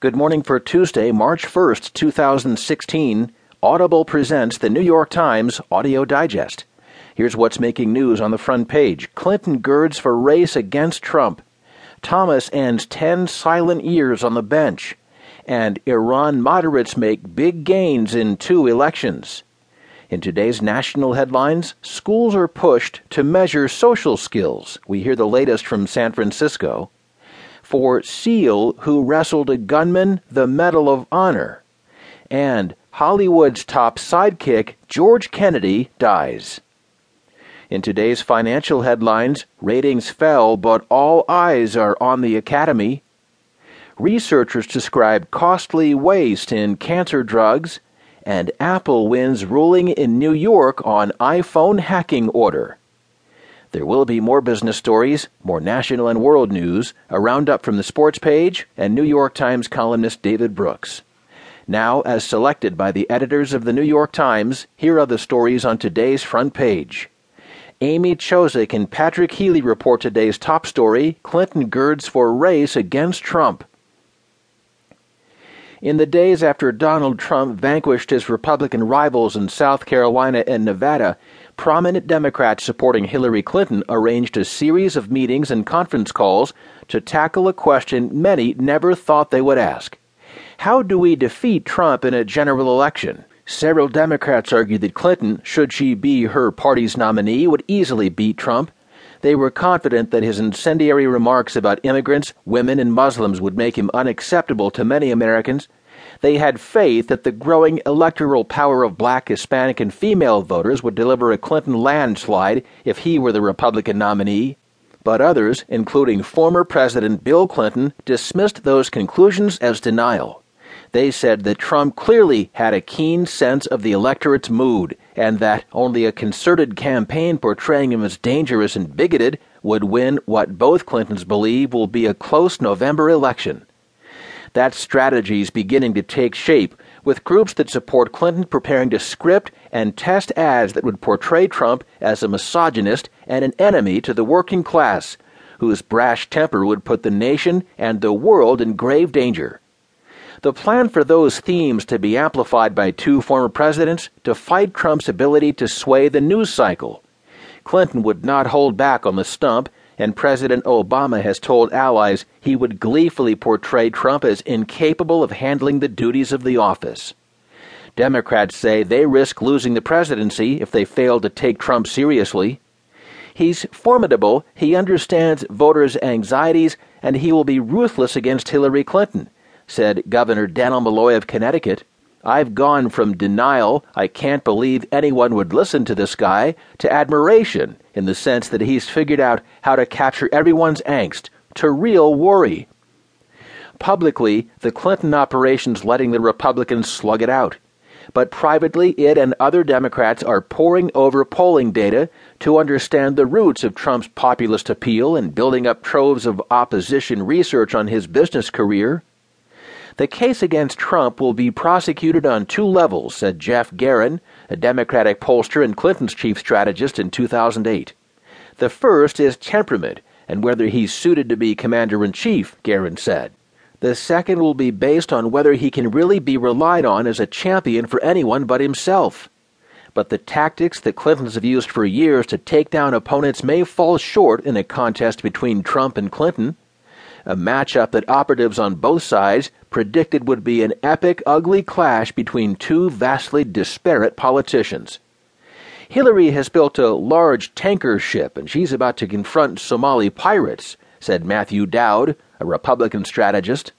Good morning for Tuesday, March 1st, 2016. Audible presents the New York Times Audio Digest. Here's what's making news on the front page Clinton girds for race against Trump. Thomas ends 10 silent years on the bench. And Iran moderates make big gains in two elections. In today's national headlines, schools are pushed to measure social skills. We hear the latest from San Francisco for SEAL who wrestled a gunman the Medal of Honor. And Hollywood's top sidekick, George Kennedy, dies. In today's financial headlines, ratings fell, but all eyes are on the Academy. Researchers describe costly waste in cancer drugs, and Apple wins ruling in New York on iPhone hacking order. There will be more business stories, more national and world news, a roundup from the sports page, and New York Times columnist David Brooks. Now, as selected by the editors of the New York Times, here are the stories on today's front page. Amy Chozick and Patrick Healy report today's top story Clinton girds for race against Trump. In the days after Donald Trump vanquished his Republican rivals in South Carolina and Nevada, prominent Democrats supporting Hillary Clinton arranged a series of meetings and conference calls to tackle a question many never thought they would ask How do we defeat Trump in a general election? Several Democrats argued that Clinton, should she be her party's nominee, would easily beat Trump. They were confident that his incendiary remarks about immigrants, women, and Muslims would make him unacceptable to many Americans. They had faith that the growing electoral power of black, Hispanic, and female voters would deliver a Clinton landslide if he were the Republican nominee. But others, including former President Bill Clinton, dismissed those conclusions as denial. They said that Trump clearly had a keen sense of the electorate's mood, and that only a concerted campaign portraying him as dangerous and bigoted would win what both Clintons believe will be a close November election. That strategy is beginning to take shape, with groups that support Clinton preparing to script and test ads that would portray Trump as a misogynist and an enemy to the working class, whose brash temper would put the nation and the world in grave danger. The plan for those themes to be amplified by two former presidents to fight Trump's ability to sway the news cycle. Clinton would not hold back on the stump, and President Obama has told allies he would gleefully portray Trump as incapable of handling the duties of the office. Democrats say they risk losing the presidency if they fail to take Trump seriously. He's formidable, he understands voters' anxieties, and he will be ruthless against Hillary Clinton said Governor Dannel Malloy of Connecticut. I've gone from denial, I can't believe anyone would listen to this guy, to admiration in the sense that he's figured out how to capture everyone's angst, to real worry. Publicly, the Clinton operation's letting the Republicans slug it out. But privately, it and other Democrats are poring over polling data to understand the roots of Trump's populist appeal and building up troves of opposition research on his business career. The case against Trump will be prosecuted on two levels, said Geoff Garin, a Democratic pollster and Clinton's chief strategist in 2008. The first is temperament and whether he's suited to be commander in chief, Garin said. The second will be based on whether he can really be relied on as a champion for anyone but himself. But the tactics that Clintons have used for years to take down opponents may fall short in a contest between Trump and Clinton a matchup that operatives on both sides predicted would be an epic, ugly clash between two vastly disparate politicians. Hillary has built a large tanker ship, and she's about to confront Somali pirates, said Matthew Dowd, a Republican strategist.